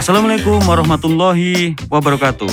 Assalamualaikum warahmatullahi wabarakatuh.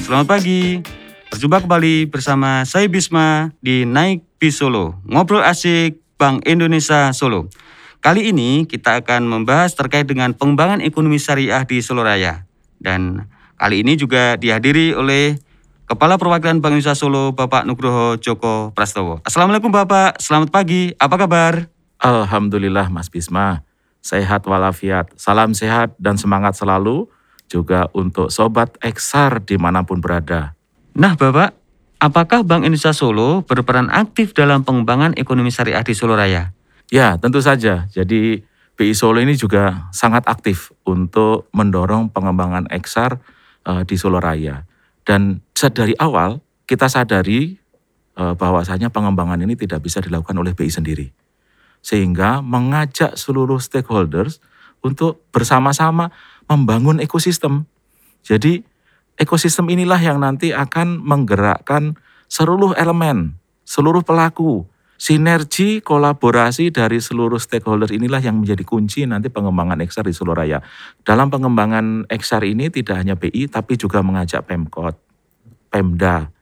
Selamat pagi. Berjumpa kembali bersama saya Bisma di Naik Bis Solo. Ngobrol asik Bank Indonesia Solo. Kali ini kita akan membahas terkait dengan pengembangan ekonomi syariah di Solo Raya. Dan kali ini juga dihadiri oleh Kepala Perwakilan Bank Indonesia Solo, Bapak Nugroho Joko Prastowo. Assalamualaikum Bapak, selamat pagi, apa kabar? Alhamdulillah Mas Bisma, sehat walafiat, salam sehat dan semangat selalu juga untuk Sobat Eksar di mana pun berada. Nah Bapak, apakah Bank Indonesia Solo berperan aktif dalam pengembangan ekonomi syariah di Solo Raya? Ya tentu saja, jadi BI Solo ini juga sangat aktif untuk mendorong pengembangan Eksar uh, di Solo Raya. Dan dari awal kita sadari uh, bahwasanya pengembangan ini tidak bisa dilakukan oleh BI sendiri. Sehingga mengajak seluruh stakeholders untuk bersama-sama membangun ekosistem. Jadi ekosistem inilah yang nanti akan menggerakkan seluruh elemen, seluruh pelaku, sinergi kolaborasi dari seluruh stakeholder inilah yang menjadi kunci nanti pengembangan XR di Solo Raya. Dalam pengembangan XR ini tidak hanya BI tapi juga mengajak Pemkot, Pemda,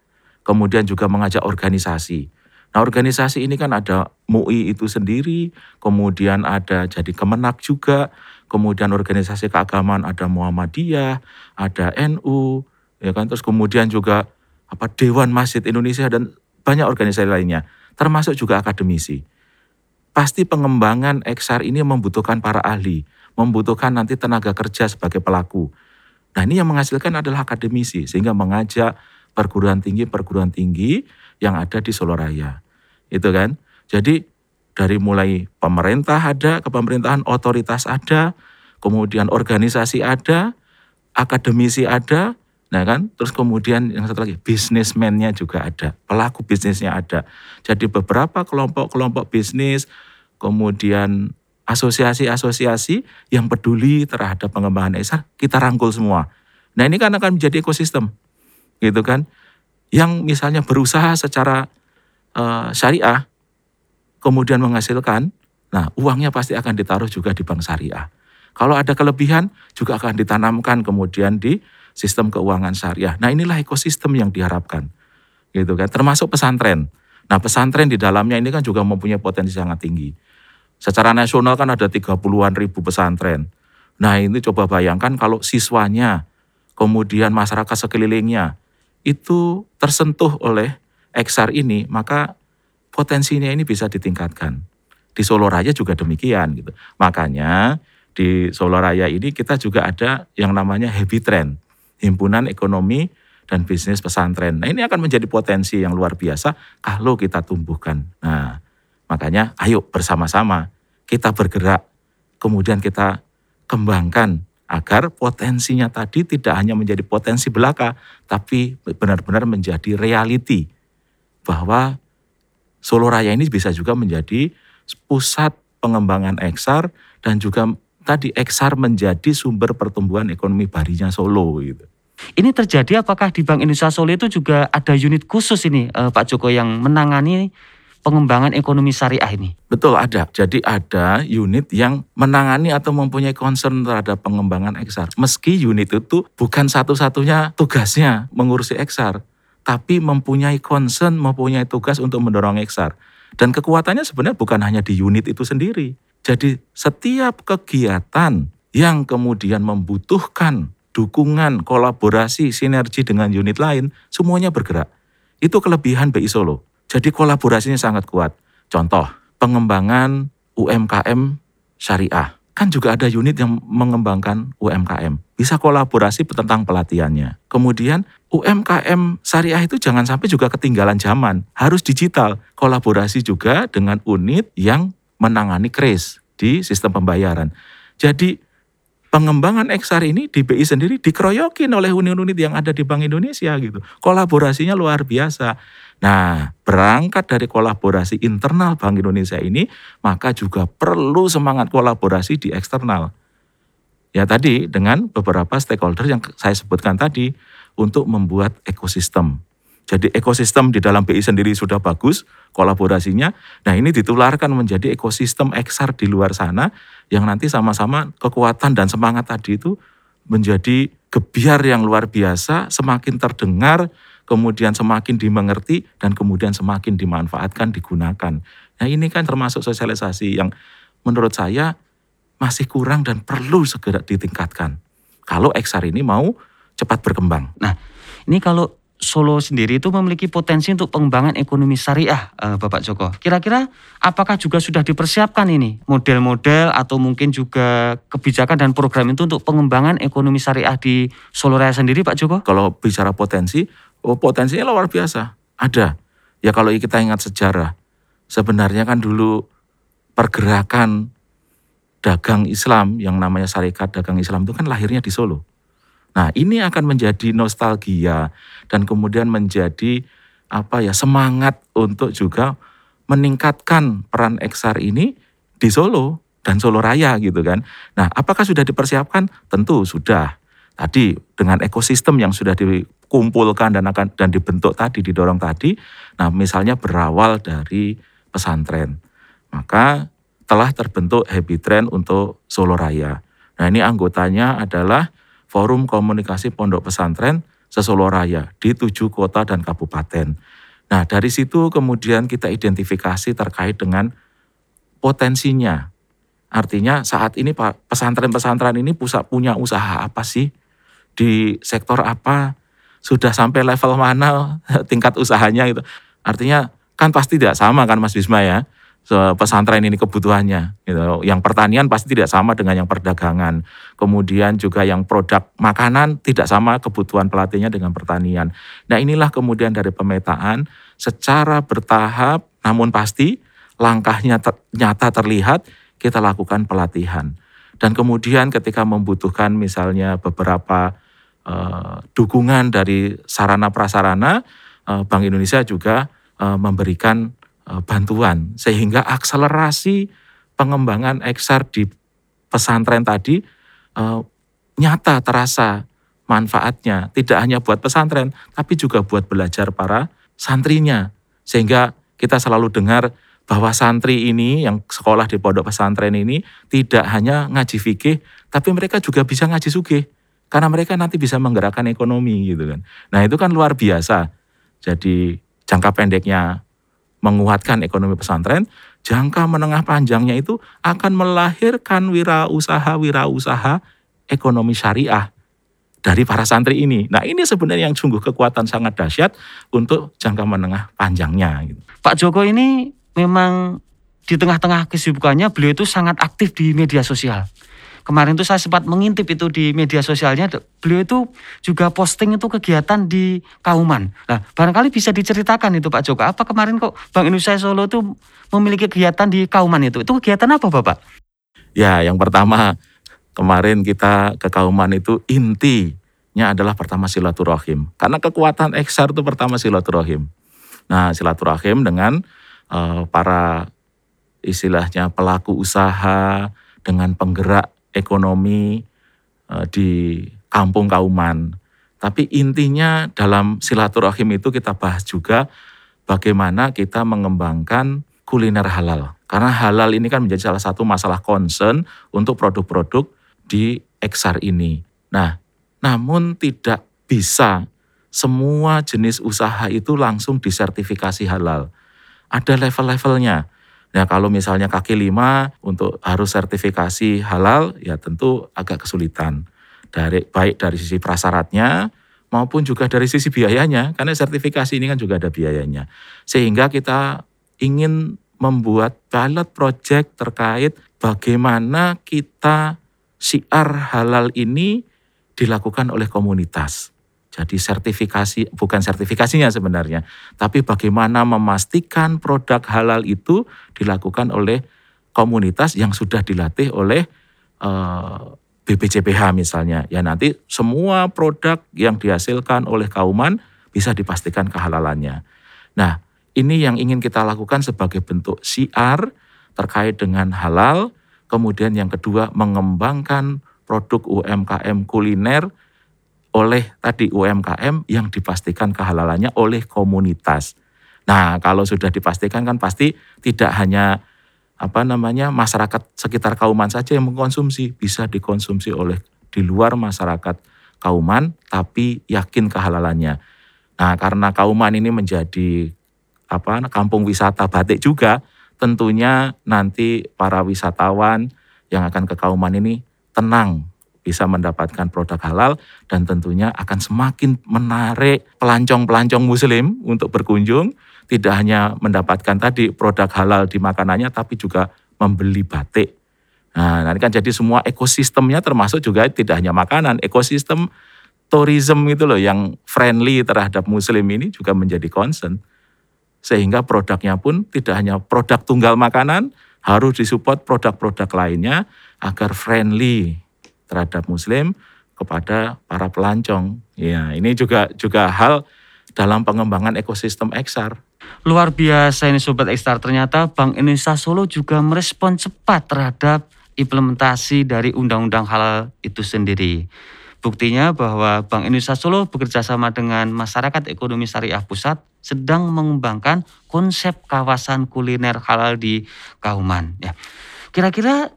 kemudian juga mengajak organisasi. Nah organisasi ini kan ada MUI itu sendiri, kemudian ada jadi Kemenak juga, kemudian organisasi keagamaan ada Muhammadiyah, ada NU, ya kan, terus kemudian juga apa Dewan Masjid Indonesia dan banyak organisasi lainnya, termasuk juga akademisi. Pasti pengembangan XR ini membutuhkan para ahli, membutuhkan nanti tenaga kerja sebagai pelaku. Nah ini yang menghasilkan adalah akademisi, sehingga mengajak perguruan tinggi-perguruan tinggi yang ada di Solo Raya itu kan. Jadi dari mulai pemerintah ada, kepemerintahan otoritas ada, kemudian organisasi ada, akademisi ada, nah kan, terus kemudian yang satu lagi bisnismennya juga ada, pelaku bisnisnya ada. Jadi beberapa kelompok-kelompok bisnis, kemudian asosiasi-asosiasi yang peduli terhadap pengembangan ESA, kita rangkul semua. Nah ini kan akan menjadi ekosistem, gitu kan, yang misalnya berusaha secara uh, syariah, kemudian menghasilkan, nah uangnya pasti akan ditaruh juga di bank syariah. Kalau ada kelebihan juga akan ditanamkan kemudian di sistem keuangan syariah. Nah inilah ekosistem yang diharapkan, gitu kan. Termasuk pesantren. Nah pesantren di dalamnya ini kan juga mempunyai potensi sangat tinggi. Secara nasional kan ada 30-an ribu pesantren. Nah ini coba bayangkan kalau siswanya, kemudian masyarakat sekelilingnya, itu tersentuh oleh XR ini, maka potensinya ini bisa ditingkatkan. Di Solo Raya juga demikian gitu. Makanya di Solo Raya ini kita juga ada yang namanya Happy Trend, Himpunan Ekonomi dan Bisnis Pesantren. Nah ini akan menjadi potensi yang luar biasa kalau kita tumbuhkan. Nah makanya ayo bersama-sama kita bergerak, kemudian kita kembangkan agar potensinya tadi tidak hanya menjadi potensi belaka, tapi benar-benar menjadi reality bahwa Solo Raya ini bisa juga menjadi pusat pengembangan eksar dan juga tadi eksar menjadi sumber pertumbuhan ekonomi barinya Solo gitu. Ini terjadi apakah di Bank Indonesia Solo itu juga ada unit khusus ini eh, Pak Joko yang menangani pengembangan ekonomi syariah ini? Betul ada. Jadi ada unit yang menangani atau mempunyai concern terhadap pengembangan eksar. Meski unit itu bukan satu-satunya tugasnya mengurusi eksar, tapi mempunyai concern, mempunyai tugas untuk mendorong eksar. Dan kekuatannya sebenarnya bukan hanya di unit itu sendiri. Jadi setiap kegiatan yang kemudian membutuhkan dukungan, kolaborasi, sinergi dengan unit lain, semuanya bergerak. Itu kelebihan BI Solo. Jadi kolaborasinya sangat kuat. Contoh, pengembangan UMKM syariah kan juga ada unit yang mengembangkan UMKM. Bisa kolaborasi tentang pelatihannya. Kemudian UMKM syariah itu jangan sampai juga ketinggalan zaman. Harus digital. Kolaborasi juga dengan unit yang menangani kris di sistem pembayaran. Jadi pengembangan XR ini di BI sendiri dikeroyokin oleh unit-unit yang ada di Bank Indonesia gitu. Kolaborasinya luar biasa. Nah, berangkat dari kolaborasi internal Bank Indonesia ini, maka juga perlu semangat kolaborasi di eksternal. Ya tadi dengan beberapa stakeholder yang saya sebutkan tadi untuk membuat ekosistem. Jadi ekosistem di dalam BI sendiri sudah bagus kolaborasinya. Nah ini ditularkan menjadi ekosistem XR di luar sana yang nanti sama-sama kekuatan dan semangat tadi itu menjadi gebiar yang luar biasa, semakin terdengar, kemudian semakin dimengerti, dan kemudian semakin dimanfaatkan, digunakan. Nah ini kan termasuk sosialisasi yang menurut saya masih kurang dan perlu segera ditingkatkan. Kalau XR ini mau cepat berkembang. Ini kalau Solo sendiri itu memiliki potensi untuk pengembangan ekonomi syariah, eh, Bapak Joko. Kira-kira apakah juga sudah dipersiapkan ini model-model atau mungkin juga kebijakan dan program itu untuk pengembangan ekonomi syariah di Solo Raya sendiri, Pak Joko? Kalau bicara potensi, oh potensinya luar biasa. Ada. Ya kalau kita ingat sejarah, sebenarnya kan dulu pergerakan dagang Islam yang namanya Syarikat Dagang Islam itu kan lahirnya di Solo. Nah, ini akan menjadi nostalgia dan kemudian menjadi apa ya semangat untuk juga meningkatkan peran XR ini di Solo dan Solo Raya gitu kan. Nah, apakah sudah dipersiapkan? Tentu sudah. Tadi dengan ekosistem yang sudah dikumpulkan dan akan dan dibentuk tadi didorong tadi. Nah, misalnya berawal dari pesantren. Maka telah terbentuk Happy Trend untuk Solo Raya. Nah, ini anggotanya adalah Forum Komunikasi Pondok Pesantren Sesolo Raya di tujuh kota dan kabupaten. Nah, dari situ kemudian kita identifikasi terkait dengan potensinya. Artinya saat ini pesantren-pesantren ini pusat punya usaha apa sih? Di sektor apa? Sudah sampai level mana tingkat usahanya gitu. Artinya kan pasti tidak sama kan Mas Bisma ya pesantren ini kebutuhannya. Gitu. Yang pertanian pasti tidak sama dengan yang perdagangan. Kemudian juga yang produk makanan tidak sama kebutuhan pelatihnya dengan pertanian. Nah inilah kemudian dari pemetaan secara bertahap namun pasti langkahnya nyata terlihat kita lakukan pelatihan. Dan kemudian ketika membutuhkan misalnya beberapa uh, dukungan dari sarana prasarana, uh, Bank Indonesia juga uh, memberikan Eh, bantuan sehingga akselerasi pengembangan XR di pesantren tadi uh, nyata terasa manfaatnya tidak hanya buat pesantren tapi juga buat belajar para santrinya sehingga kita selalu dengar bahwa santri ini yang sekolah di pondok pesantren ini tidak hanya ngaji fikih tapi mereka juga bisa ngaji sugih karena mereka nanti bisa menggerakkan ekonomi gitu kan. Nah, itu kan luar biasa. Jadi jangka pendeknya menguatkan ekonomi pesantren, jangka menengah panjangnya itu akan melahirkan wirausaha-wirausaha ekonomi syariah dari para santri ini. Nah ini sebenarnya yang sungguh kekuatan sangat dahsyat untuk jangka menengah panjangnya. Gitu. Pak Joko ini memang di tengah-tengah kesibukannya beliau itu sangat aktif di media sosial kemarin tuh saya sempat mengintip itu di media sosialnya beliau itu juga posting itu kegiatan di Kauman. Nah, barangkali bisa diceritakan itu Pak Joko, apa kemarin kok Bank Indonesia Solo itu memiliki kegiatan di Kauman itu? Itu kegiatan apa Bapak? Ya, yang pertama kemarin kita ke Kauman itu intinya adalah pertama silaturahim. Karena kekuatan eksar itu pertama silaturahim. Nah, silaturahim dengan uh, para istilahnya pelaku usaha dengan penggerak ekonomi uh, di kampung Kauman. Tapi intinya dalam silaturahim itu kita bahas juga bagaimana kita mengembangkan kuliner halal. Karena halal ini kan menjadi salah satu masalah concern untuk produk-produk di Eksar ini. Nah, namun tidak bisa semua jenis usaha itu langsung disertifikasi halal. Ada level-levelnya. Nah kalau misalnya kaki lima untuk harus sertifikasi halal ya tentu agak kesulitan. Dari, baik dari sisi prasyaratnya maupun juga dari sisi biayanya. Karena sertifikasi ini kan juga ada biayanya. Sehingga kita ingin membuat pilot project terkait bagaimana kita siar halal ini dilakukan oleh komunitas. Jadi sertifikasi bukan sertifikasinya sebenarnya, tapi bagaimana memastikan produk halal itu dilakukan oleh komunitas yang sudah dilatih oleh uh, eh, BPJPH misalnya. Ya nanti semua produk yang dihasilkan oleh kauman bisa dipastikan kehalalannya. Nah, ini yang ingin kita lakukan sebagai bentuk siar terkait dengan halal. Kemudian yang kedua mengembangkan produk UMKM kuliner oleh tadi UMKM yang dipastikan kehalalannya oleh komunitas. Nah, kalau sudah dipastikan kan pasti tidak hanya apa namanya masyarakat sekitar Kauman saja yang mengkonsumsi, bisa dikonsumsi oleh di luar masyarakat Kauman tapi yakin kehalalannya. Nah, karena Kauman ini menjadi apa kampung wisata batik juga, tentunya nanti para wisatawan yang akan ke Kauman ini tenang bisa mendapatkan produk halal dan tentunya akan semakin menarik pelancong-pelancong muslim untuk berkunjung tidak hanya mendapatkan tadi produk halal di makanannya tapi juga membeli batik. Nah, nanti kan jadi semua ekosistemnya termasuk juga tidak hanya makanan, ekosistem tourism itu loh yang friendly terhadap muslim ini juga menjadi concern. Sehingga produknya pun tidak hanya produk tunggal makanan, harus disupport produk-produk lainnya agar friendly terhadap muslim kepada para pelancong. Ya, ini juga juga hal dalam pengembangan ekosistem XR. Luar biasa ini Sobat Ekstar, ternyata Bank Indonesia Solo juga merespon cepat terhadap implementasi dari Undang-Undang Halal itu sendiri. Buktinya bahwa Bank Indonesia Solo bekerja sama dengan Masyarakat Ekonomi Syariah Pusat sedang mengembangkan konsep kawasan kuliner halal di Kauman. Ya. Kira-kira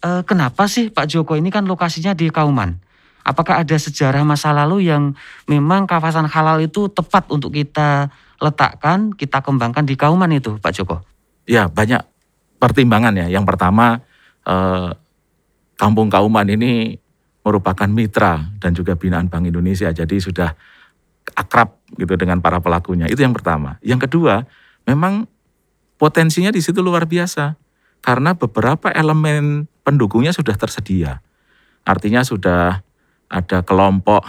eh, kenapa sih Pak Joko ini kan lokasinya di Kauman? Apakah ada sejarah masa lalu yang memang kawasan halal itu tepat untuk kita letakkan, kita kembangkan di Kauman itu Pak Joko? Ya, banyak pertimbangan ya. Yang pertama, eh, Kampung Kauman ini merupakan mitra dan juga binaan Bank Indonesia. Jadi sudah akrab gitu dengan para pelakunya. Itu yang pertama. Yang kedua, memang potensinya di situ luar biasa karena beberapa elemen pendukungnya sudah tersedia. Artinya sudah ada kelompok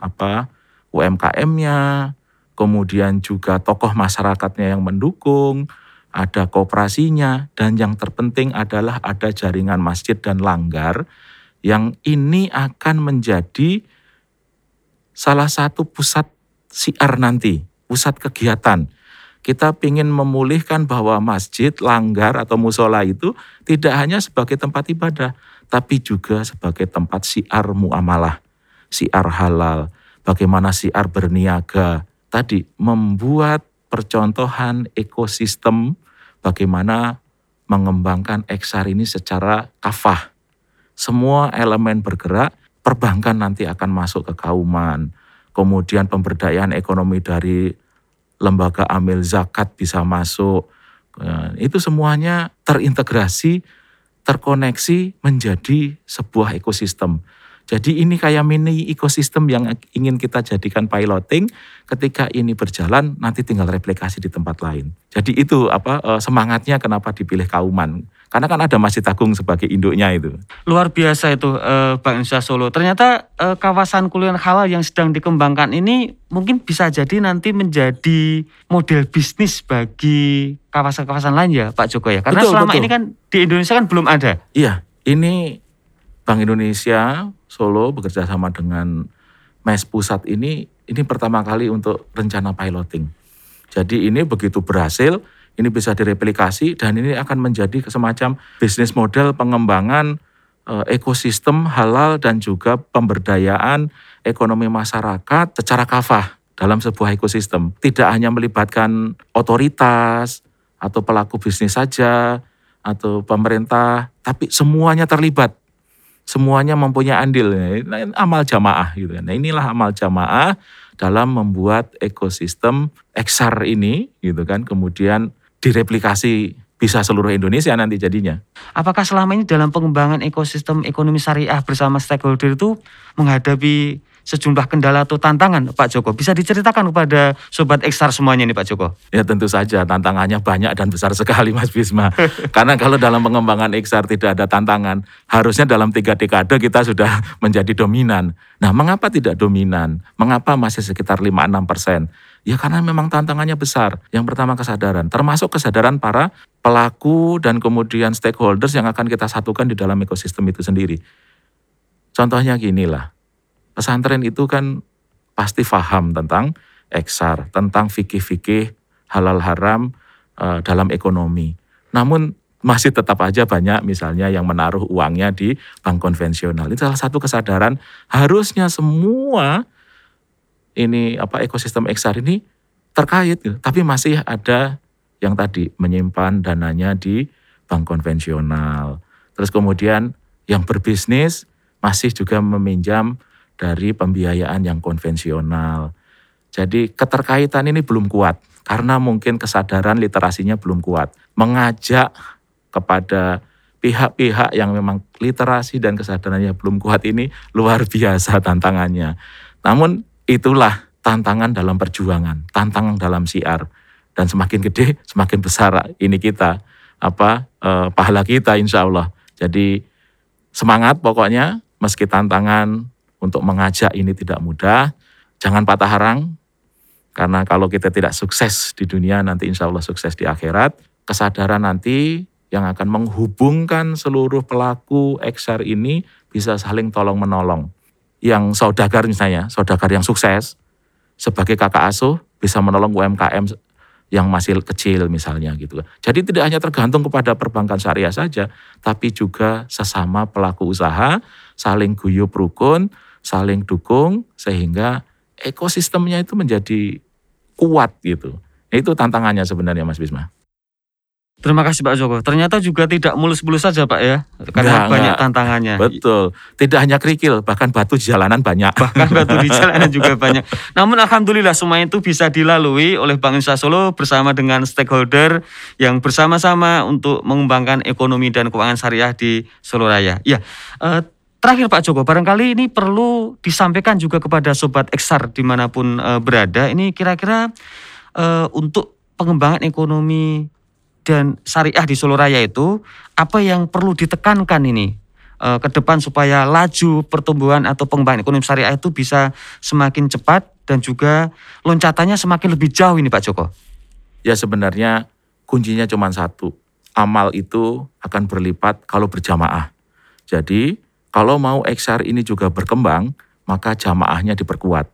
apa UMKM-nya, kemudian juga tokoh masyarakatnya yang mendukung, ada kooperasinya, dan yang terpenting adalah ada jaringan masjid dan langgar yang ini akan menjadi salah satu pusat siar nanti, pusat kegiatan. Kita ingin memulihkan bahwa masjid, langgar, atau musola itu tidak hanya sebagai tempat ibadah, tapi juga sebagai tempat siar muamalah, siar halal, bagaimana siar berniaga. Tadi membuat percontohan ekosistem bagaimana mengembangkan XR ini secara kafah semua elemen bergerak, perbankan nanti akan masuk ke kauman. Kemudian pemberdayaan ekonomi dari lembaga amil zakat bisa masuk. Itu semuanya terintegrasi, terkoneksi menjadi sebuah ekosistem. Jadi ini kayak mini ekosistem yang ingin kita jadikan piloting. Ketika ini berjalan, nanti tinggal replikasi di tempat lain. Jadi itu apa eh, semangatnya kenapa dipilih Kauman. Karena kan ada Masjid Agung sebagai induknya itu. Luar biasa itu eh, Bank Indonesia Solo. Ternyata eh, kawasan kuliner halal yang sedang dikembangkan ini mungkin bisa jadi nanti menjadi model bisnis bagi kawasan-kawasan lain ya Pak Joko ya. Karena Betul, selama betul. ini kan di Indonesia kan belum ada. Iya, ini Bank Indonesia Solo bekerja sama dengan MES Pusat ini ini pertama kali untuk rencana piloting. Jadi ini begitu berhasil, ini bisa direplikasi dan ini akan menjadi semacam bisnis model pengembangan eh, ekosistem halal dan juga pemberdayaan ekonomi masyarakat secara kafah dalam sebuah ekosistem. Tidak hanya melibatkan otoritas atau pelaku bisnis saja atau pemerintah, tapi semuanya terlibat semuanya mempunyai andil. Nah, amal jamaah gitu. Nah inilah amal jamaah dalam membuat ekosistem XR ini gitu kan. Kemudian direplikasi bisa seluruh Indonesia nanti jadinya. Apakah selama ini dalam pengembangan ekosistem ekonomi syariah bersama stakeholder itu menghadapi sejumlah kendala atau tantangan Pak Joko? Bisa diceritakan kepada Sobat Eksar semuanya nih Pak Joko? Ya tentu saja tantangannya banyak dan besar sekali Mas Bisma. Karena kalau dalam pengembangan XR tidak ada tantangan, harusnya dalam tiga dekade kita sudah menjadi dominan. Nah mengapa tidak dominan? Mengapa masih sekitar 5-6 persen? Ya karena memang tantangannya besar. Yang pertama kesadaran, termasuk kesadaran para pelaku dan kemudian stakeholders yang akan kita satukan di dalam ekosistem itu sendiri. Contohnya gini lah, pesantren itu kan pasti paham tentang eksar, tentang fikih-fikih halal haram eh, dalam ekonomi. Namun masih tetap aja banyak misalnya yang menaruh uangnya di bank konvensional. Itu salah satu kesadaran harusnya semua ini apa ekosistem eksar ini terkait gitu. Tapi masih ada yang tadi menyimpan dananya di bank konvensional. Terus kemudian yang berbisnis masih juga meminjam dari pembiayaan yang konvensional. Jadi keterkaitan ini belum kuat karena mungkin kesadaran literasinya belum kuat. Mengajak kepada pihak-pihak yang memang literasi dan kesadarannya belum kuat ini luar biasa tantangannya. Namun itulah tantangan dalam perjuangan, tantangan dalam siar. Dan semakin gede, semakin besar ini kita, apa eh, pahala kita insya Allah. Jadi semangat pokoknya, meski tantangan untuk mengajak ini tidak mudah, jangan patah harang, karena kalau kita tidak sukses di dunia, nanti insya Allah sukses di akhirat. Kesadaran nanti yang akan menghubungkan seluruh pelaku XR ini bisa saling tolong menolong. Yang saudagar misalnya, saudagar yang sukses, sebagai kakak asuh bisa menolong UMKM yang masih kecil misalnya gitu. Jadi tidak hanya tergantung kepada perbankan syariah saja, tapi juga sesama pelaku usaha saling guyup rukun, saling dukung sehingga ekosistemnya itu menjadi kuat gitu. Itu tantangannya sebenarnya Mas Bisma. Terima kasih Pak Joko. Ternyata juga tidak mulus-mulus saja Pak ya, karena Enggak, banyak enggak. tantangannya. Betul. Tidak hanya kerikil, bahkan batu di jalanan banyak. Bahkan batu di jalanan juga banyak. Namun alhamdulillah semua itu bisa dilalui oleh Bank Indonesia Solo bersama dengan stakeholder yang bersama-sama untuk mengembangkan ekonomi dan keuangan syariah di Solo Raya. Ya, eh, terakhir Pak Joko, barangkali ini perlu disampaikan juga kepada sobat Eksar di mana pun eh, berada. Ini kira-kira eh, untuk pengembangan ekonomi dan syariah di Solo Raya itu apa yang perlu ditekankan ini eh, ke depan supaya laju pertumbuhan atau pengembangan ekonomi syariah itu bisa semakin cepat dan juga loncatannya semakin lebih jauh ini Pak Joko. Ya sebenarnya kuncinya cuma satu. Amal itu akan berlipat kalau berjamaah. Jadi kalau mau XR ini juga berkembang, maka jamaahnya diperkuat.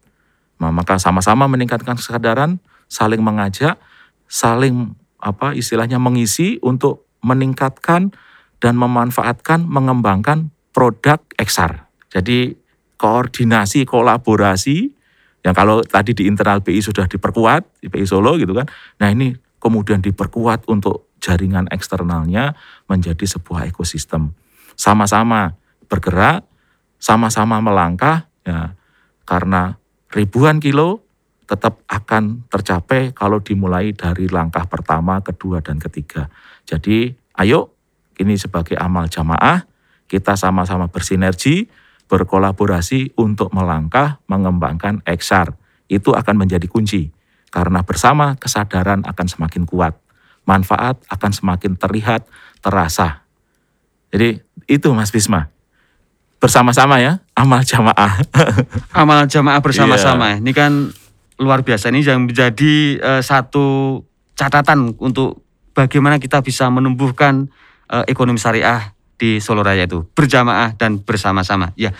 Nah, maka sama-sama meningkatkan kesadaran, saling mengajak, saling apa istilahnya mengisi untuk meningkatkan dan memanfaatkan mengembangkan produk XR. Jadi koordinasi, kolaborasi yang kalau tadi di internal BI sudah diperkuat, di BI Solo gitu kan. Nah, ini kemudian diperkuat untuk jaringan eksternalnya menjadi sebuah ekosistem. Sama-sama bergerak, sama-sama melangkah ya. Karena ribuan kilo tetap akan tercapai kalau dimulai dari langkah pertama, kedua, dan ketiga. Jadi ayo ini sebagai amal jamaah, kita sama-sama bersinergi, berkolaborasi untuk melangkah mengembangkan XR. Itu akan menjadi kunci. Karena bersama kesadaran akan semakin kuat. Manfaat akan semakin terlihat, terasa. Jadi itu Mas Bisma. Bersama-sama ya, amal jamaah. Amal jamaah bersama-sama. Ini kan luar biasa ini yang menjadi eh, satu catatan untuk bagaimana kita bisa menumbuhkan eh, ekonomi syariah di Solo Raya itu berjamaah dan bersama-sama. Ya,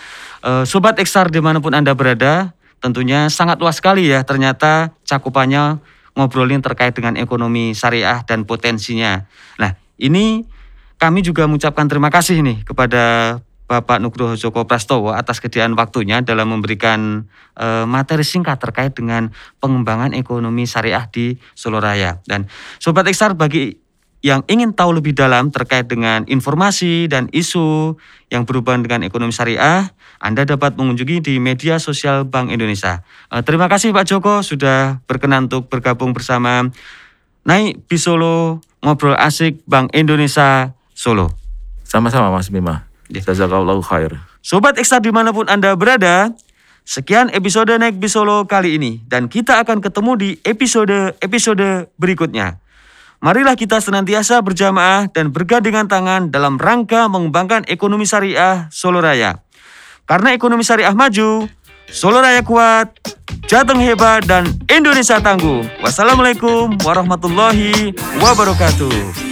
eh, sobat Eksar di mana pun anda berada, tentunya sangat luas sekali ya. Ternyata cakupannya ngobrolin terkait dengan ekonomi syariah dan potensinya. Nah, ini kami juga mengucapkan terima kasih nih kepada Bapak Nugroho Joko Prastowo atas kediaan waktunya dalam memberikan eh, materi singkat terkait dengan pengembangan ekonomi syariah di Solo Raya. Dan Sobat Eksar bagi yang ingin tahu lebih dalam terkait dengan informasi dan isu yang berhubungan dengan ekonomi syariah, Anda dapat mengunjungi di media sosial Bank Indonesia. Eh, terima kasih Pak Joko sudah berkenan untuk bergabung bersama Naik Bisolo Ngobrol Asik Bank Indonesia Solo. Sama-sama Mas Bima. Jazakallahu khair. Sobat Ekstra di mana pun Anda berada, sekian episode Naik Bisolo kali ini. Dan kita akan ketemu di episode-episode berikutnya. Marilah kita senantiasa berjamaah dan bergandengan tangan dalam rangka mengembangkan ekonomi syariah Solo Raya. Karena ekonomi syariah maju, Solo Raya kuat, Jateng hebat, dan Indonesia tangguh. Wassalamualaikum warahmatullahi wabarakatuh.